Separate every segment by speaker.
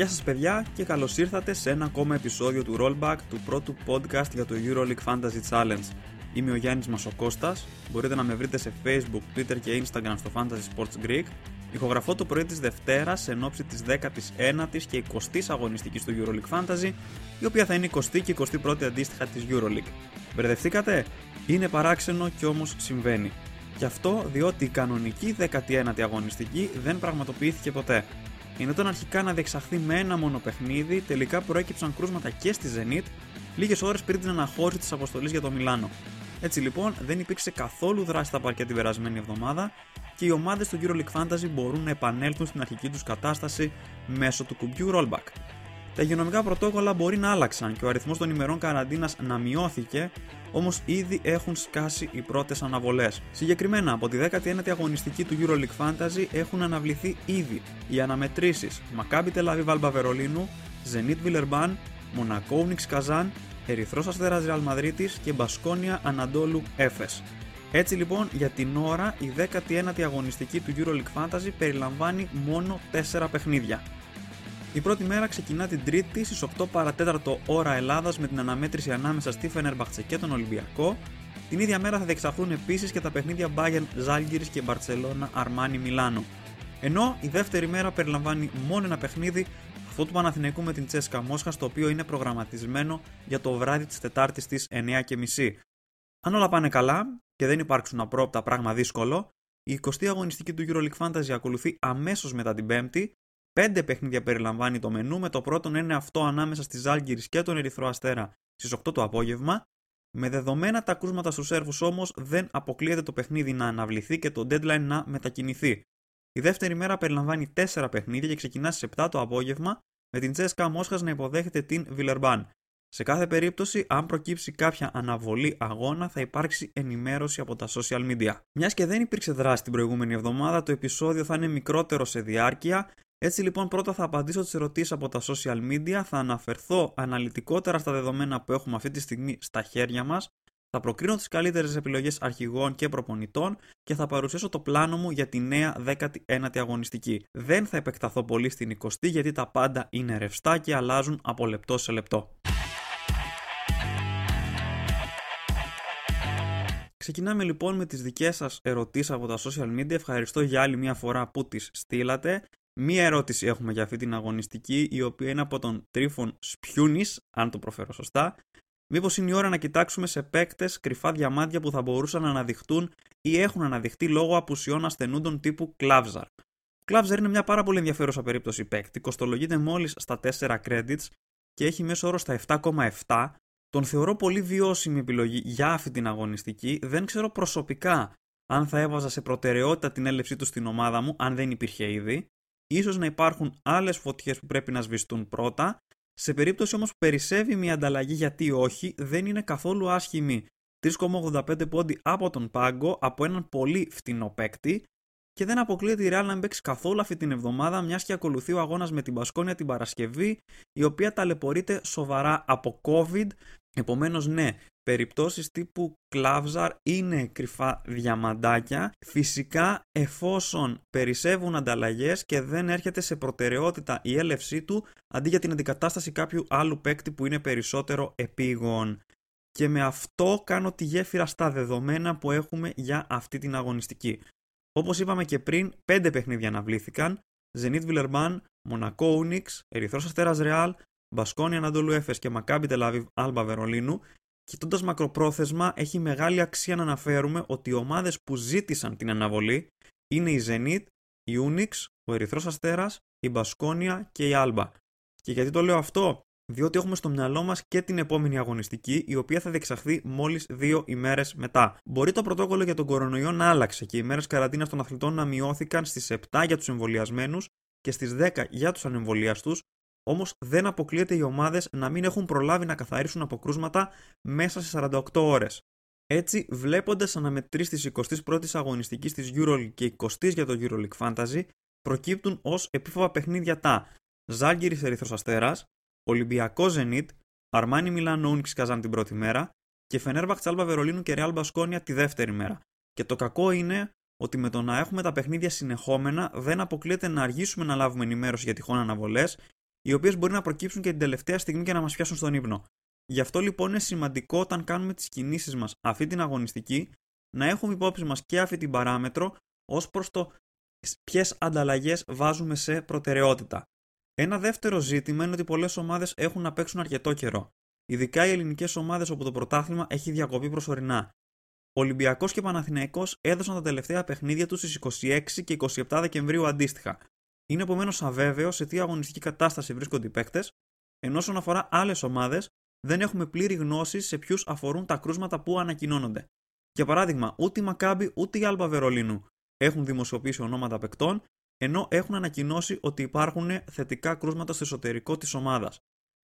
Speaker 1: Γεια σας παιδιά και καλώς ήρθατε σε ένα ακόμα επεισόδιο του Rollback του πρώτου podcast για το EuroLeague Fantasy Challenge. Είμαι ο Γιάννης Μασοκώστας, μπορείτε να με βρείτε σε Facebook, Twitter και Instagram στο Fantasy Sports Greek. Ηχογραφώ το πρωί της Δευτέρας εν ώψη της 19ης και 20ης αγωνιστικής του EuroLeague Fantasy, η οποία θα είναι 20η και 21η αντίστοιχα της EuroLeague. Μπερδευτήκατε; Είναι παράξενο και όμως συμβαίνει. Γι' αυτό διότι η κανονική 19η αγωνιστική δεν πραγματοποιήθηκε ποτέ. Γινόταν αρχικά να διεξαχθεί με ένα μόνο παιχνίδι, τελικά προέκυψαν κρούσματα και στη Zenit, λίγες ώρες πριν την αναχώρηση της αποστολής για το Μιλάνο. Έτσι λοιπόν δεν υπήρξε καθόλου δράση στα παρκέ την περασμένη εβδομάδα και οι ομάδες του EuroLeague Fantasy μπορούν να επανέλθουν στην αρχική τους κατάσταση μέσω του κουμπιού rollback. Τα υγειονομικά πρωτόκολλα μπορεί να άλλαξαν και ο αριθμός των ημερών καραντίνας να μειώθηκε, όμως ήδη έχουν σκάσει οι πρώτες αναβολές. Συγκεκριμένα, από τη 19η αγωνιστική του EuroLeague Fantasy έχουν αναβληθεί ήδη οι αναμετρήσεις Maccabi Tel Aviv Alba Verolinu, Zenit Villeurbanne, Monaco Nix Kazan, Ερυθρός Αστέρας Real Madrid και Μπασκόνια Αναντόλου Έφες. Έτσι λοιπόν για την ώρα η 19η αγωνιστική του EuroLeague Fantasy περιλαμβάνει μόνο 4 παιχνίδια. Η πρώτη μέρα ξεκινά την Τρίτη στις 8 παρατέταρτο ώρα Ελλάδας με την αναμέτρηση ανάμεσα στη Φενέρμπαχτσε και τον Ολυμπιακό. Την ίδια μέρα θα διεξαχθούν επίσης και τα παιχνίδια Bayern Ζάλγκυρη και Barcelona Αρμάνι Μιλάνο. Ενώ η δεύτερη μέρα περιλαμβάνει μόνο ένα παιχνίδι, αυτό του Παναθηναϊκού με την Τσέσκα Μόσχας, το οποίο είναι προγραμματισμένο για το βράδυ της Τετάρτης στις 9.30. Αν όλα πάνε καλά και δεν υπάρξουν απρόπτα πράγμα δύσκολο, η 20η αγωνιστική του EuroLeague Fantasy ακολουθεί αμέσως μετά την Πέμπτη Πέντε παιχνίδια περιλαμβάνει το μενού, με το πρώτο να είναι αυτό ανάμεσα στη Ζάλγκυρη και τον Ερυθρό Αστέρα στις 8 το απόγευμα. Με δεδομένα τα κρούσματα στους Σέρβους όμως, δεν αποκλείεται το παιχνίδι να αναβληθεί και το deadline να μετακινηθεί. Η δεύτερη μέρα περιλαμβάνει 4 παιχνίδια και ξεκινά στις 7 το απόγευμα, με την Τσέσκα Μόσχας να υποδέχεται την Βιλερμπάν. Σε κάθε περίπτωση, αν προκύψει κάποια αναβολή αγώνα, θα υπάρξει ενημέρωση από τα social media. Μιας και δεν υπήρξε δράση την προηγούμενη εβδομάδα, το επεισόδιο θα είναι μικρότερο σε διάρκεια έτσι λοιπόν πρώτα θα απαντήσω τις ερωτήσεις από τα social media, θα αναφερθώ αναλυτικότερα στα δεδομένα που έχουμε αυτή τη στιγμή στα χέρια μας, θα προκρίνω τις καλύτερες επιλογές αρχηγών και προπονητών και θα παρουσιάσω το πλάνο μου για τη νέα 19η αγωνιστική. Δεν θα επεκταθώ πολύ στην 20η γιατί τα πάντα είναι ρευστά και αλλάζουν από λεπτό σε λεπτό. Ξεκινάμε λοιπόν με τις δικές σας ερωτήσεις από τα social media. Ευχαριστώ για άλλη μια φορά που τις στείλατε. Μία ερώτηση έχουμε για αυτή την αγωνιστική, η οποία είναι από τον Τρίφων Σπιούνης, αν το προφέρω σωστά. Μήπως είναι η ώρα να κοιτάξουμε σε παίκτες κρυφά διαμάντια που θα μπορούσαν να αναδειχτούν ή έχουν αναδειχτεί λόγω απουσιών ασθενούντων τύπου Κλάβζαρ. Ο Κλάβζαρ είναι μια πάρα πολύ ενδιαφέρουσα περίπτωση παίκτη, κοστολογείται μόλις στα 4 credits και έχει μέσο όρο στα 7,7. Τον θεωρώ πολύ βιώσιμη επιλογή για αυτή την αγωνιστική. Δεν ξέρω προσωπικά αν θα έβαζα σε προτεραιότητα την έλευσή του στην ομάδα μου, αν δεν υπήρχε ήδη. Ίσως να υπάρχουν άλλες φωτιές που πρέπει να σβηστούν πρώτα. Σε περίπτωση όμως που περισσεύει μια ανταλλαγή γιατί όχι, δεν είναι καθόλου άσχημη 3,85 πόντι από τον πάγκο από έναν πολύ φτηνό παίκτη και δεν αποκλείεται η Real να μην παίξει καθόλου αυτή την εβδομάδα, μιας και ακολουθεί ο αγώνας με την Πασκόνια την Παρασκευή, η οποία ταλαιπωρείται σοβαρά από COVID. Επομένως, ναι, περιπτώσεις τύπου κλάβζαρ είναι κρυφά διαμαντάκια φυσικά εφόσον περισσεύουν ανταλλαγές και δεν έρχεται σε προτεραιότητα η έλευσή του αντί για την αντικατάσταση κάποιου άλλου παίκτη που είναι περισσότερο επίγον. Και με αυτό κάνω τη γέφυρα στα δεδομένα που έχουμε για αυτή την αγωνιστική. Όπως είπαμε και πριν, πέντε παιχνίδια αναβλήθηκαν. Zenit Villeurbanne, Monaco Unix, Ερυθρός Αστέρας Real, Μπασκόνια Ανατολού Έφες και Maccabi Tel Aviv Alba Βερολίνου Κοιτώντας μακροπρόθεσμα, έχει μεγάλη αξία να αναφέρουμε ότι οι ομάδες που ζήτησαν την αναβολή είναι η Zenit, η Unix, ο Ερυθρός Αστέρας, η Μπασκόνια και η Alba. Και γιατί το λέω αυτό, διότι έχουμε στο μυαλό μας και την επόμενη αγωνιστική, η οποία θα διεξαχθεί μόλις δύο ημέρες μετά. Μπορεί το πρωτόκολλο για τον κορονοϊό να άλλαξε και οι ημέρε καραντίνας των αθλητών να μειώθηκαν στις 7 για τους εμβολιασμένους και στις 10 για τους ανεμβολιαστούς, Όμως δεν αποκλείεται οι ομάδες να μην έχουν προλάβει να καθαρίσουν από κρούσματα μέσα σε 48 ώρες. Έτσι, βλέποντας αναμετρήσεις της 21η αγωνιστικής της EuroLeague και 20η για το EuroLeague Fantasy, προκύπτουν ως επίφοβα παιχνίδια τα Ζάλγκυρη Ερυθρός Αστέρας, Ολυμπιακό Zenit, Αρμάνι Μιλάνο Ούνιξ Καζάν την πρώτη μέρα και Φενέρβαχτ Άλμπα Βερολίνου και Ρεάλ Μπασκόνια τη δεύτερη μέρα. Και το κακό είναι ότι με το να έχουμε τα παιχνίδια συνεχόμενα δεν αποκλείεται να αργήσουμε να λάβουμε ενημέρωση για τυχόν αναβολές οι οποίες μπορεί να προκύψουν και την τελευταία στιγμή και να μας πιάσουν στον ύπνο. Γι' αυτό λοιπόν είναι σημαντικό όταν κάνουμε τις κινήσεις μας αυτή την αγωνιστική να έχουμε υπόψη μας και αυτή την παράμετρο ως προς το ποιες ανταλλαγές βάζουμε σε προτεραιότητα. Ένα δεύτερο ζήτημα είναι ότι πολλές ομάδες έχουν να παίξουν αρκετό καιρό. Ειδικά οι ελληνικές ομάδες όπου το πρωτάθλημα έχει διακοπεί προσωρινά. Ολυμπιακός και Παναθηναϊκός έδωσαν τα τελευταία παιχνίδια τους στις 26 και 27 Δεκεμβρίου αντίστοιχα. Είναι επομένως αβέβαιος σε τι αγωνιστική κατάσταση βρίσκονται οι παίκτες, ενώ όσον αφορά άλλες ομάδες, δεν έχουμε πλήρη γνώση σε ποιους αφορούν τα κρούσματα που ανακοινώνονται. Για παράδειγμα, ούτε η Μακάμπη ούτε η Άλμπα Βερολίνου έχουν δημοσιοποιήσει ονόματα παικτών, ενώ έχουν ανακοινώσει ότι υπάρχουν θετικά κρούσματα στο εσωτερικό της ομάδας.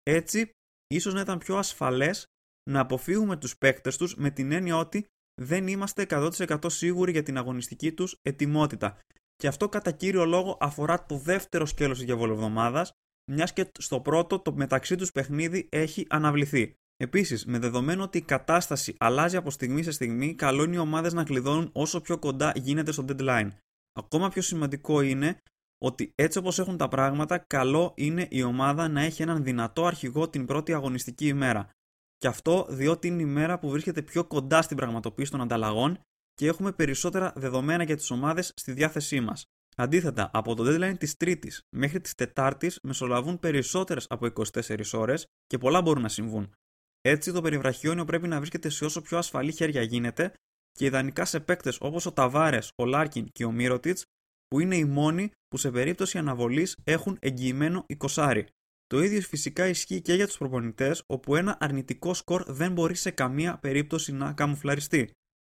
Speaker 1: Έτσι, ίσως να ήταν πιο ασφαλές να αποφύγουμε τους παίκτες τους με την έννοια ότι δεν είμαστε 100% σίγουροι για την αγωνιστική τους ετοιμότητα. Και αυτό κατά κύριο λόγο αφορά το δεύτερο σκέλος της διαβολοβδομάδας, μιας και στο πρώτο το μεταξύ τους παιχνίδι έχει αναβληθεί. Επίσης, με δεδομένο ότι η κατάσταση αλλάζει από στιγμή σε στιγμή, καλό είναι οι ομάδες να κλειδώνουν όσο πιο κοντά γίνεται στο deadline. Ακόμα πιο σημαντικό είναι ότι έτσι όπως έχουν τα πράγματα, καλό είναι η ομάδα να έχει έναν δυνατό αρχηγό την πρώτη αγωνιστική ημέρα. Και αυτό διότι είναι η μέρα που βρίσκεται πιο κοντά στην πραγματοποίηση των ανταλλαγών και έχουμε περισσότερα δεδομένα για τις ομάδες στη διάθεσή μας. Αντίθετα, από το deadline της Τρίτης μέχρι της Τετάρτης μεσολαβούν περισσότερες από 24 ώρες και πολλά μπορούν να συμβούν. Έτσι, το περιβραχιόνιο πρέπει να βρίσκεται σε όσο πιο ασφαλή χέρια γίνεται και ιδανικά σε παίκτες όπως ο Ταβάρες, ο Λάρκιν και ο Μύρωτιτς, που είναι οι μόνοι που σε περίπτωση αναβολής έχουν εγγυημένο 20. Το ίδιο φυσικά ισχύει και για τους προπονητές, όπου ένα αρνητικό σκορ δεν μπορεί σε καμία περίπτωση να καμουφλαριστεί.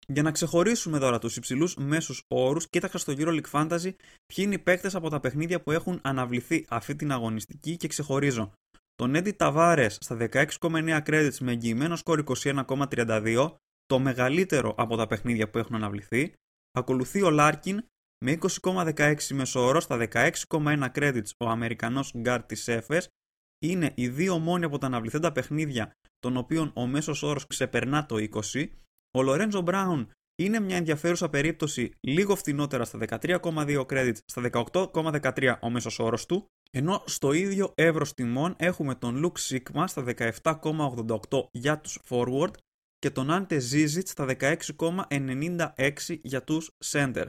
Speaker 1: Για να ξεχωρίσουμε τώρα τους υψηλούς μέσους όρους, κοίταξα στο EuroLeague Fantasy ποιοι είναι οι παίκτες από τα παιχνίδια που έχουν αναβληθεί αυτή την αγωνιστική και ξεχωρίζω. Τον Eddie Tavares στα 16,9 credits με εγγυημένο σκορ 21,32, το μεγαλύτερο από τα παιχνίδια που έχουν αναβληθεί. Ακολουθεί ο Larkin με 20,16 μεσόωρο στα 16,1 credits ο Αμερικανός guard της Εφes. Είναι οι δύο μόνοι από τα αναβληθέντα παιχνίδια των οποίων ο μέσος όρος ξεπερνά το 20 ο Λορέντζο Μπράουν είναι μια ενδιαφέρουσα περίπτωση λίγο φτηνότερα στα 13,2 credits, στα 18,13 ο μέσος όρος του, ενώ στο ίδιο εύρος τιμών έχουμε τον Luke Sigma στα 17,88 για τους forward και τον Ante Zizic στα 16,96 για τους center.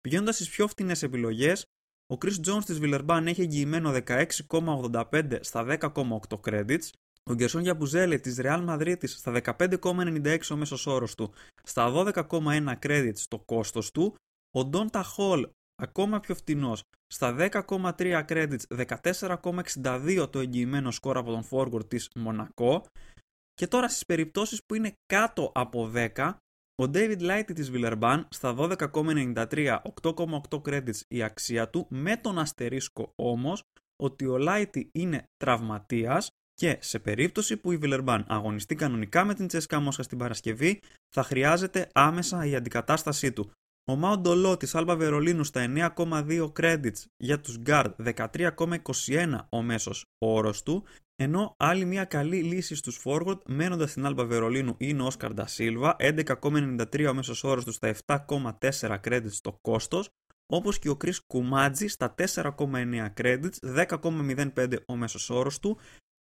Speaker 1: Πηγαίνοντας στις πιο φτηνές επιλογές, ο Chris Jones της Villeurbanne έχει εγγυημένο 16,85 στα 10,8 credits, ο Γκερσόν Γιαμπουζέλη της Real Madrid στα 15,96 ο μέσος όρος του, στα 12,1 credits το κόστος του. Ο Ντόντα Χολ ακόμα πιο φτηνός στα 10,3 credits, 14,62 το εγγυημένο σκορ από τον forward της Μονακό. Και τώρα στις περιπτώσεις που είναι κάτω από 10, ο David Lighty της Villeurbanne στα 12,93, 8,8 credits η αξία του, με τον αστερίσκο όμως ότι ο Lighty είναι τραυματίας και σε περίπτωση που η Βιλερμπάν αγωνιστεί κανονικά με την Τσέσκα Μόσχα στην Παρασκευή, θα χρειάζεται άμεσα η αντικατάστασή του. Ο Μάο Ντολό της Άλμπα Βερολίνου στα 9,2 credits για τους Guard 13,21 ο μέσος όρος του, ενώ άλλη μια καλή λύση στους forward μένοντας στην Άλμπα Βερολίνου είναι ο Όσκαρ Ντασίλβα, 11,93 ο μέσος όρος του στα 7,4 credits το κόστος, όπως και ο Chris Κουμάτζη στα 4,9 credits, 10,05 ο μέσος όρος του,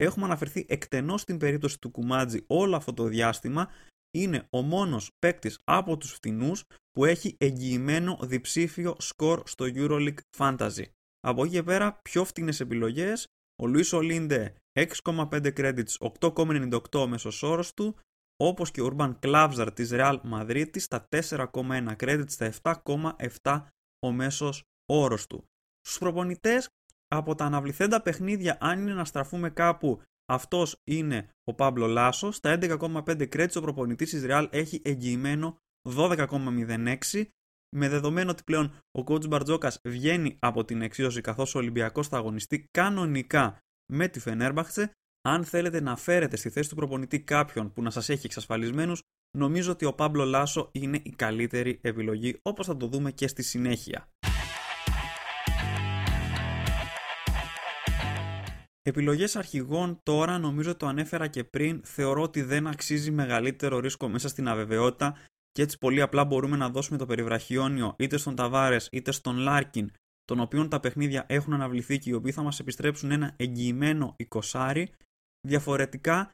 Speaker 1: έχουμε αναφερθεί εκτενώς στην περίπτωση του Κουμάτζη όλο αυτό το διάστημα, είναι ο μόνος παίκτης από τους φτηνούς που έχει εγγυημένο διψήφιο σκορ στο EuroLeague Fantasy. Από εκεί και πέρα πιο φτηνές επιλογές, ο Λουίς Ολίντε 6,5 credits, 8,98 μέσος όρος του, όπως και ο Urban Klavzar της Real Madrid στα 4,1 credits, στα 7,7 ο μέσος όρος του. Στους προπονητές από τα αναβληθέντα παιχνίδια, αν είναι να στραφούμε κάπου, αυτός είναι ο Πάμπλο Λάσος. Στα 11,5 credits ο προπονητής της Real έχει εγγυημένο 12,06 με δεδομένο ότι πλέον ο coach Μπαρτζόκας βγαίνει από την εξίσωση καθώς ο Ολυμπιακός θα αγωνιστεί κανονικά με τη Φενέρμπαχτσε. Αν θέλετε να φέρετε στη θέση του προπονητή κάποιον που να σας έχει εξασφαλισμένους, νομίζω ότι ο Πάμπλο Λάσο είναι η καλύτερη επιλογή, όπως θα το δούμε και στη συνέχεια. Επιλογές αρχηγών τώρα, νομίζω το ανέφερα και πριν, θεωρώ ότι δεν αξίζει μεγαλύτερο ρίσκο μέσα στην αβεβαιότητα και έτσι πολύ απλά μπορούμε να δώσουμε το περιβραχιόνιο είτε στον Ταβάρες είτε στον Λάρκιν των οποίων τα παιχνίδια έχουν αναβληθεί και οι οποίοι θα μας επιστρέψουν ένα εγγυημένο 20. Διαφορετικά,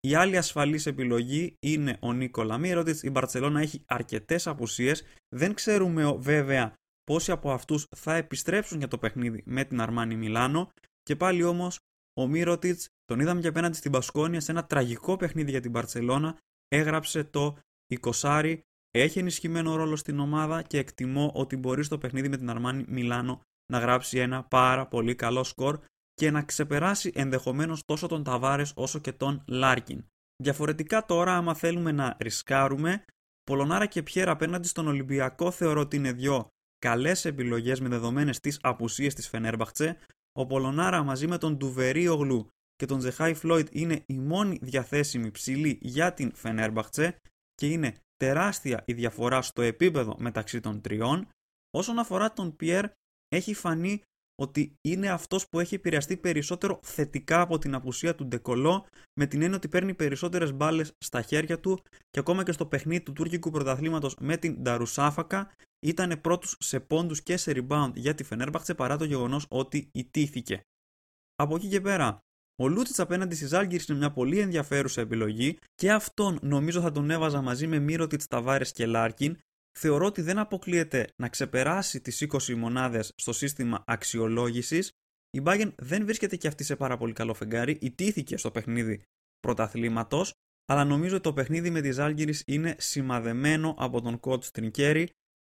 Speaker 1: η άλλη ασφαλής επιλογή είναι ο Νίκολα Μύρωτιτ. Η Μπαρσελόνα έχει αρκετές απουσίες. Δεν ξέρουμε βέβαια πόσοι από αυτούς θα επιστρέψουν για το παιχνίδι με την Αρμάνι Μιλάνο. Και πάλι όμως ο Μύρωτιτς τον είδαμε και απέναντι στην Πασκόνια σε ένα τραγικό παιχνίδι για την Μπαρσελόνα. Έγραψε το 20 έχει ενισχυμένο ρόλο στην ομάδα και εκτιμώ ότι μπορεί στο παιχνίδι με την Αρμάνι Μιλάνο να γράψει ένα πάρα πολύ καλό σκορ και να ξεπεράσει ενδεχομένως τόσο τον Ταβάρες όσο και τον Λάρκιν. Διαφορετικά τώρα, άμα θέλουμε να ρισκάρουμε, Πολονάρα και Πιέρ απέναντι στον Ολυμπιακό θεωρώ ότι είναι δυο καλές επιλογές με δεδομένες τις απουσίες της Φενέρμπαχτσε. Ο Πολονάρα μαζί με τον Ντουβέριογλου και τον Τζεχάιβ Φλόιντ είναι οι μόνοι διαθέσιμοι ψηλοί για την Φενέρμπαχτσε και είναι τεράστια η διαφορά στο επίπεδο μεταξύ των τριών. Όσον αφορά τον Πιέρ, έχει φανεί ότι είναι αυτός που έχει επηρεαστεί περισσότερο θετικά από την απουσία του Ντεκολό, με την έννοια ότι παίρνει περισσότερες μπάλες στα χέρια του και ακόμα και στο παιχνίδι του τουρκικού πρωταθλήματος με την Νταρουσάφακα ήταν πρώτος σε πόντους και σε rebound για τη Φενέρμπαχτσε παρά το γεγονός ότι ηττήθηκε. Από εκεί και πέρα, ο Λούτσιτς απέναντι στη Ζαλγκίρις είναι μια πολύ ενδιαφέρουσα επιλογή και αυτόν νομίζω θα τον έβαζα μαζί με Μίροτιτς Ταβάρες και Λάρκιν. Θεωρώ ότι δεν αποκλείεται να ξεπεράσει τις 20 μονάδες στο σύστημα αξιολόγησης. Η Bayern δεν βρίσκεται και αυτή σε πάρα πολύ καλό φεγγάρι. Ιτήθηκε στο παιχνίδι πρωταθλήματος, αλλά νομίζω ότι το παιχνίδι με τη Ζάλγκη είναι σημαδεμένο από τον coach Τρινκέρι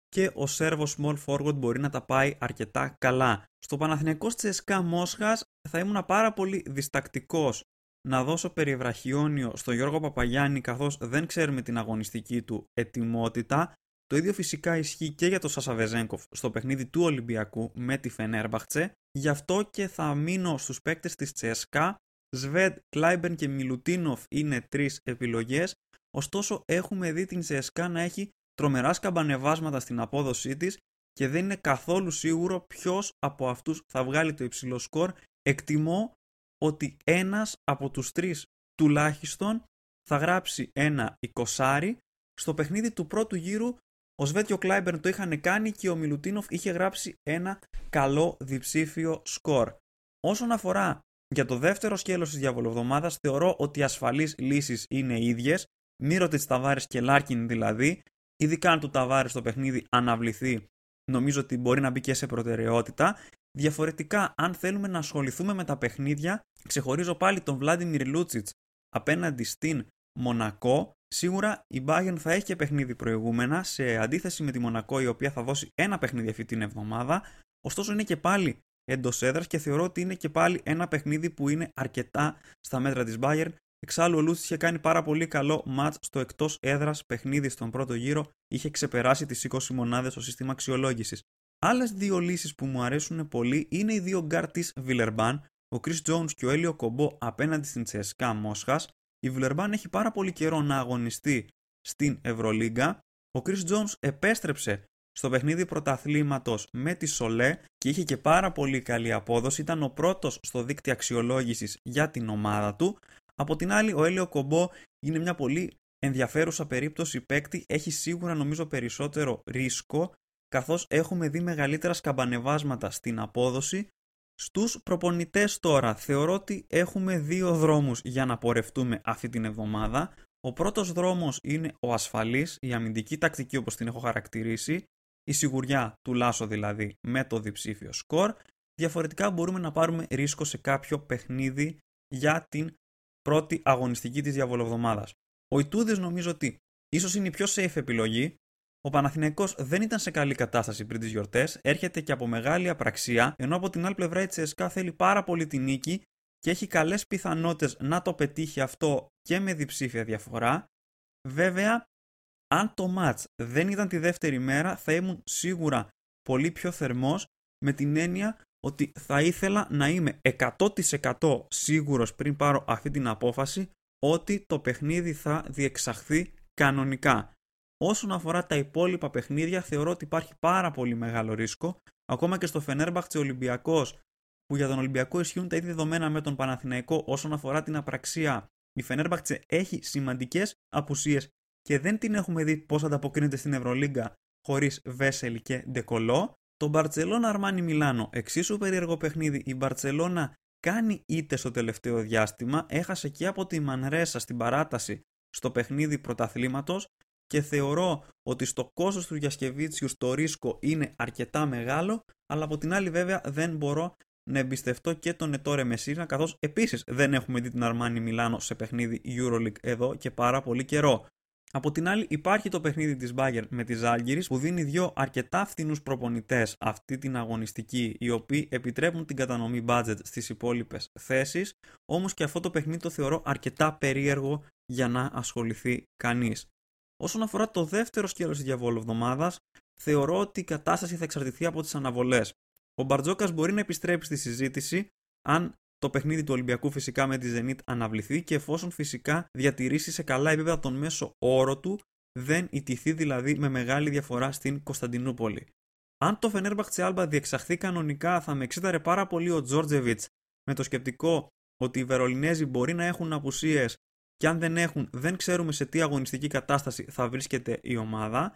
Speaker 1: και ο Σέρβος small forward μπορεί να τα πάει αρκετά καλά. Στο Παναθηναϊκό Τσεσκά Μόσχας θα ήμουν πάρα πολύ διστακτικός να δώσω περιβραχιόνιο στο Γιώργο Παπαγιάννη καθώς δεν ξέρουμε την αγωνιστική του ετοιμότητα. Το ίδιο φυσικά ισχύει και για τον Σασαβεζέγκοφ στο παιχνίδι του Ολυμπιακού με τη Φενέρμπαχτσε. Γι' αυτό και θα μείνω στους παίκτες της Τσέσκα. Σβέντ, Κλάιμπερν και Μιλουτίνοφ είναι τρεις επιλογές. Ωστόσο έχουμε δει την Τσέσκα να έχει τρομερά σκαμπανεβάσματα στην απόδοσή της και δεν είναι καθόλου σίγουρο ποιος από αυτούς θα βγάλει το υψηλό σκορ. Εκτιμώ ότι ένας από τους τρεις τουλάχιστον θα γράψει ένα 20 στο παιχνίδι του πρώτου γύρου ο Σβεντ κι ο Κλάιμπερν το είχαν κάνει και ο Μιλουτίνοφ είχε γράψει ένα καλό διψήφιο σκορ. Όσον αφορά για το δεύτερο σκέλος της διαβολοβδομάδας θεωρώ ότι οι ασφαλείς λύσεις είναι ίδιες, Μίροτιτς Ταβάρες και Λάρκιν δηλαδή, ειδικά αν του Ταβάρες το παιχνίδι αναβληθεί, νομίζω ότι μπορεί να μπει και σε προτεραιότητα. Διαφορετικά, αν θέλουμε να ασχοληθούμε με τα παιχνίδια, ξεχωρίζω πάλι τον Βλάντιμιρ Λούτσιτς απέναντι στην Μονακό. Σίγουρα η Bayern θα έχει και παιχνίδι προηγούμενα, σε αντίθεση με τη Μονακό, η οποία θα δώσει ένα παιχνίδι αυτή την εβδομάδα. Ωστόσο, είναι και πάλι εντός έδρας και θεωρώ ότι είναι και πάλι ένα παιχνίδι που είναι αρκετά στα μέτρα της Bayern Εξάλλου, ο Λούτσιτς είχε κάνει πάρα πολύ καλό ματς στο εκτός έδρας παιχνίδι στον πρώτο γύρο, είχε ξεπεράσει τις 20 μονάδες στο σύστημα αξιολόγησης. Άλλες δύο λύσεις που μου αρέσουν πολύ είναι οι δύο γκάρ της Βιλερμπάν, ο Chris Jones και ο Έλιο Κομπό απέναντι στην Τσέσκα Μόσχα. Η Βιλερμπάν έχει πάρα πολύ καιρό να αγωνιστεί στην Ευρωλίγκα. Ο Chris Jones επέστρεψε στο παιχνίδι πρωταθλήματος με τη Σολέ και είχε και πάρα πολύ καλή απόδοση. Ήταν ο πρώτος στο δίκτυο αξιολόγησης για την ομάδα του. Από την άλλη, ο Έλιο Κομπό είναι μια πολύ ενδιαφέρουσα περίπτωση παίκτη. Έχει σίγουρα νομίζω περισσότερο ρίσκο, καθώς έχουμε δει μεγαλύτερα σκαμπανεβάσματα στην απόδοση. Στους προπονητές τώρα θεωρώ ότι έχουμε δύο δρόμους για να πορευτούμε αυτή την εβδομάδα. Ο πρώτος δρόμος είναι ο ασφαλής, η αμυντική τακτική όπως την έχω χαρακτηρίσει, η σιγουριά του Λάσο δηλαδή με το διψήφιο σκορ. Διαφορετικά μπορούμε να πάρουμε ρίσκο σε κάποιο παιχνίδι για την πρώτη αγωνιστική της διαβολοβδομάδας. Ο Ιτούδης νομίζω ότι ίσως είναι η πιο safe επιλογή. Ο Παναθηναϊκός δεν ήταν σε καλή κατάσταση πριν τις γιορτές, έρχεται και από μεγάλη απραξία, ενώ από την άλλη πλευρά η Τσέσκα θέλει πάρα πολύ την νίκη και έχει καλές πιθανότητες να το πετύχει αυτό και με διψήφια διαφορά. Βέβαια, αν το match δεν ήταν τη δεύτερη μέρα, θα ήμουν σίγουρα πολύ πιο θερμός με την έννοια ότι θα ήθελα να είμαι 100% σίγουρος πριν πάρω αυτή την απόφαση ότι το παιχνίδι θα διεξαχθεί κανονικά. Όσον αφορά τα υπόλοιπα παιχνίδια, θεωρώ ότι υπάρχει πάρα πολύ μεγάλο ρίσκο. Ακόμα και στο Φενέρμπαχτσε Ολυμπιακός, που για τον Ολυμπιακό ισχύουν τα ίδια δεδομένα με τον Παναθηναϊκό όσον αφορά την απραξία. Η Φενέρμπαχτσε έχει σημαντικές απουσίες και δεν την έχουμε δει πώς ανταποκρίνεται στην Ευρωλίγκα χωρίς Βέσελ και Ντεκολό. Το Μπαρτσελώνα Αρμάνι Μιλάνο, εξίσου περίεργο παιχνίδι. Η Μπαρτσελώνα κάνει είτε στο τελευταίο διάστημα, έχασε και από τη Μανρέσα στην παράταση στο παιχνίδι πρωταθλήματος και θεωρώ ότι στο κόστος του Γιασκεβίτσιου στο ρίσκο είναι αρκετά μεγάλο, αλλά από την άλλη βέβαια δεν μπορώ να εμπιστευτώ και τον Ετόρε Μεσίνα, καθώς επίσης δεν έχουμε δει την Αρμάνι Μιλάνο σε παιχνίδι EuroLeague εδώ και πάρα πολύ καιρό. Από την άλλη υπάρχει το παιχνίδι της Bayern με τη Ζάλγκυρης που δίνει δύο αρκετά φθηνούς προπονητές αυτή την αγωνιστική οι οποίοι επιτρέπουν την κατανομή budget στις υπόλοιπες θέσεις όμως και αυτό το παιχνίδι το θεωρώ αρκετά περίεργο για να ασχοληθεί κανείς. Όσον αφορά το δεύτερο σκέλος της διαβόλου εβδομάδας, θεωρώ ότι η κατάσταση θα εξαρτηθεί από τις αναβολές. Ο Μπαρτζόκας μπορεί να επιστρέψει στη συζήτηση αν το παιχνίδι του Ολυμπιακού φυσικά με τη Zenit αναβληθεί και εφόσον φυσικά διατηρήσει σε καλά επίπεδα τον μέσο όρο του, δεν ιτηθεί δηλαδή με μεγάλη διαφορά στην Κωνσταντινούπολη. Αν το Φενέρμπαχτσε Άλμπα διεξαχθεί κανονικά, θα με εξήταρε πάρα πολύ ο Τζόρτζεβιτς με το σκεπτικό ότι οι Βερολινέζοι μπορεί να έχουν απουσίες και αν δεν έχουν, δεν ξέρουμε σε τι αγωνιστική κατάσταση θα βρίσκεται η ομάδα.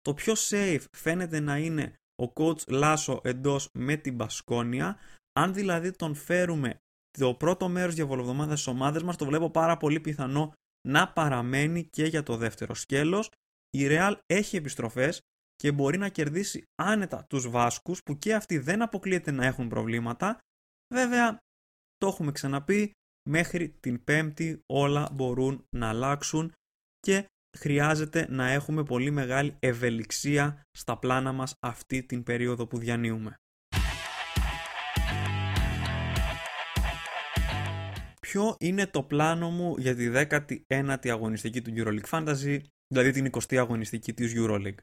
Speaker 1: Το πιο safe φαίνεται να είναι ο coach Λάσο εντός με την Μπασκόνια. Αν δηλαδή τον φέρουμε το πρώτο μέρος διαβολοβδομάδας στις ομάδες μας, το βλέπω πάρα πολύ πιθανό να παραμένει και για το δεύτερο σκέλος. Η Real έχει επιστροφές και μπορεί να κερδίσει άνετα τους Βάσκους που και αυτοί δεν αποκλείεται να έχουν προβλήματα. Βέβαια, το έχουμε ξαναπεί, μέχρι την Πέμπτη όλα μπορούν να αλλάξουν και χρειάζεται να έχουμε πολύ μεγάλη ευελιξία στα πλάνα μας αυτή την περίοδο που διανύουμε. Ποιο είναι το πλάνο μου για τη 19η αγωνιστική του EuroLeague Fantasy, δηλαδή την 20η αγωνιστική της EuroLeague;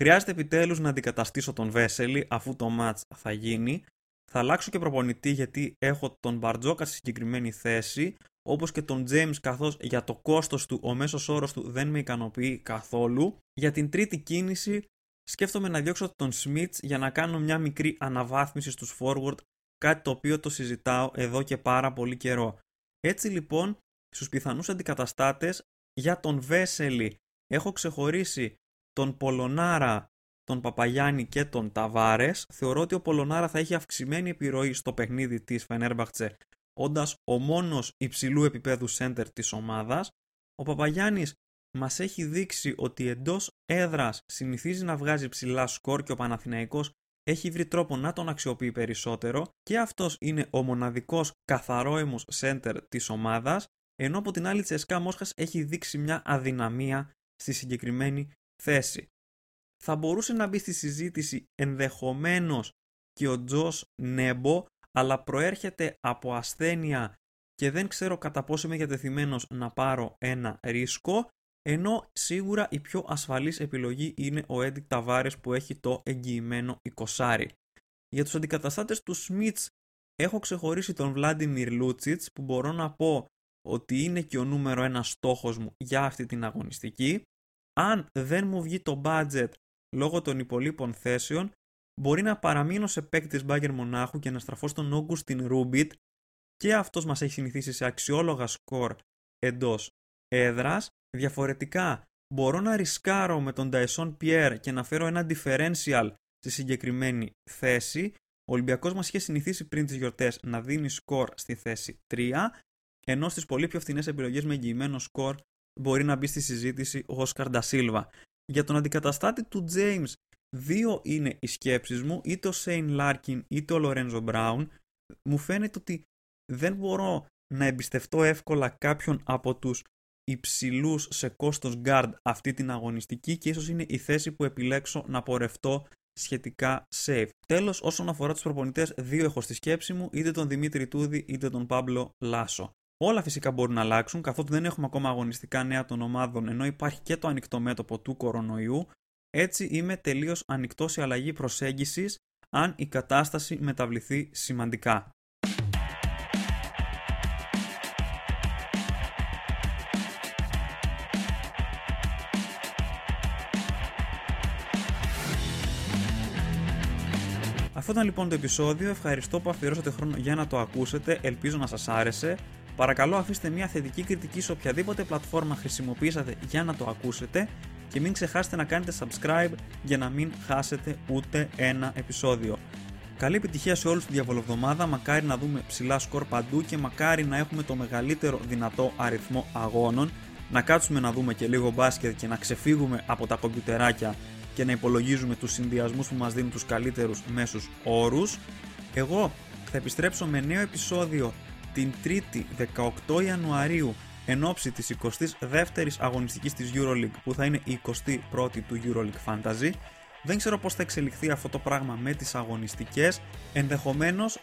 Speaker 1: Χρειάζεται επιτέλους να αντικαταστήσω τον Βέσελη αφού το match θα γίνει. Θα αλλάξω και προπονητή γιατί έχω τον Μπαρτζόκα στη συγκεκριμένη θέση, όπως και τον James καθώς για το κόστος του ο μέσος όρος του δεν με ικανοποιεί καθόλου. Για την τρίτη κίνηση σκέφτομαι να διώξω τον Smith για να κάνω μια μικρή αναβάθμιση στους forward, κάτι το οποίο το συζητάω εδώ και πάρα πολύ καιρό. Έτσι λοιπόν, στους πιθανούς αντικαταστάτες για τον Βέσελη έχω ξεχωρίσει τον Πολωνάρα, τον Παπαγιάννη και τον Ταβάρες. Θεωρώ ότι ο Πολωνάρα θα έχει αυξημένη επιρροή στο παιχνίδι της Φενέρμπαχτσε όντας ο μόνος υψηλού επίπεδου σέντερ της ομάδας. Ο Παπαγιάννης μας έχει δείξει ότι εντός έδρας συνηθίζει να βγάζει ψηλά σκορ και ο Παναθηναϊκός έχει βρει τρόπο να τον αξιοποιεί περισσότερο και αυτός είναι ο μοναδικός καθαρόαιμος center της ομάδας ενώ από την άλλη Τσεσκά Μόσχας έχει δείξει μια αδυναμία στη συγκεκριμένη θέση. Θα μπορούσε να μπει στη συζήτηση ενδεχομένως και ο Τζος Νέμπο αλλά προέρχεται από ασθένεια και δεν ξέρω κατά πόσο είμαι διατεθειμένος να πάρω ένα ρίσκο ενώ σίγουρα η πιο ασφαλής επιλογή είναι ο Έντικ Ταβάρες που έχει το εγγυημένο 20. Για τους αντικαταστάτες του Σμιτς έχω ξεχωρίσει τον Βλάντιμιρ Λούτσιτς που μπορώ να πω ότι είναι και ο νούμερο ένας στόχος μου για αυτή την αγωνιστική. Αν δεν μου βγει το budget λόγω των υπολείπων θέσεων, μπορεί να παραμείνω σε παίκτης της Μπάγκερ Μονάχου και να στραφώ στον Όγκουστιν Ρούμπιτ και αυτός μας έχει συνηθίσει σε αξιόλογα σκορ εντός έδρας Διαφορετικά, μπορώ να ρισκάρω με τον Dyson Pierre και να φέρω ένα differential στη συγκεκριμένη θέση. Ο Ολυμπιακός μας είχε συνηθίσει πριν τις γιορτές να δίνει σκορ στη θέση 3, ενώ στις πολύ πιο φθηνές επιλογές με εγγυημένο σκορ μπορεί να μπει στη συζήτηση ο Όσκαρ Ντα Σίλβα. Για τον αντικαταστάτη του James, δύο είναι οι σκέψεις μου, είτε ο Σέιν Λάρκιν είτε ο Λορένζο Μπράουν. Μου φαίνεται ότι δεν μπορώ να εμπιστευτώ εύκολα κάποιον από τους υψηλούς σε κόστος guard αυτή την αγωνιστική και ίσως είναι η θέση που επιλέξω να πορευτώ σχετικά safe. Τέλος, όσον αφορά τους προπονητές, δύο έχω στη σκέψη μου, είτε τον Δημήτρη Ιτούδη είτε τον Πάμπλο Λάσο. Όλα φυσικά μπορούν να αλλάξουν, καθότι δεν έχουμε ακόμα αγωνιστικά νέα των ομάδων, ενώ υπάρχει και το ανοιχτό μέτωπο του κορονοϊού. Έτσι είμαι τελείως ανοιχτό σε αλλαγή προσέγγισης, αν η κατάσταση μεταβληθεί σημαντικά. Αυτό ήταν λοιπόν το επεισόδιο. Ευχαριστώ που αφιερώσατε χρόνο για να το ακούσετε. Ελπίζω να σας άρεσε. Παρακαλώ αφήστε μια θετική κριτική σε οποιαδήποτε πλατφόρμα χρησιμοποιήσατε για να το ακούσετε και μην ξεχάσετε να κάνετε subscribe για να μην χάσετε ούτε ένα επεισόδιο. Καλή επιτυχία σε όλους τη διαβολοβδομάδα, μακάρι να δούμε ψηλά σκορ παντού και μακάρι να έχουμε το μεγαλύτερο δυνατό αριθμό αγώνων, να κάτσουμε να δούμε και λίγο μπάσκετ και να ξεφύγουμε από τα κομπιουτεράκια και να υπολογίζουμε τους συνδυασμούς που μας δίνουν τους καλύτερους μέσους όρους. Εγώ θα επιστρέψω με νέο επεισόδιο την 3η 18 Ιανουαρίου εν ώψη της 22ης αγωνιστικής της EuroLeague που θα είναι η 21η του EuroLeague Fantasy. Δεν ξέρω πώς θα εξελιχθεί αυτό το πράγμα με τις αγωνιστικές, ενδεχομένως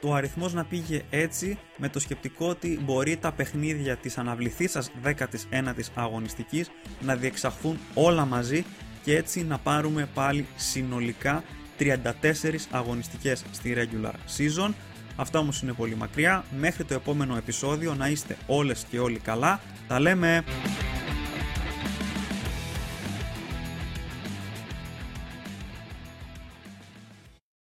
Speaker 1: το αριθμός να πήγε έτσι με το σκεπτικό ότι μπορεί τα παιχνίδια της αναβληθής σας 19ης αγωνιστικής να διεξαχθούν όλα μαζί και έτσι να πάρουμε πάλι συνολικά 34 αγωνιστικές στη regular season. Αυτά όμως είναι πολύ μακριά. Μέχρι το επόμενο επεισόδιο να είστε όλες και όλοι καλά. Τα λέμε!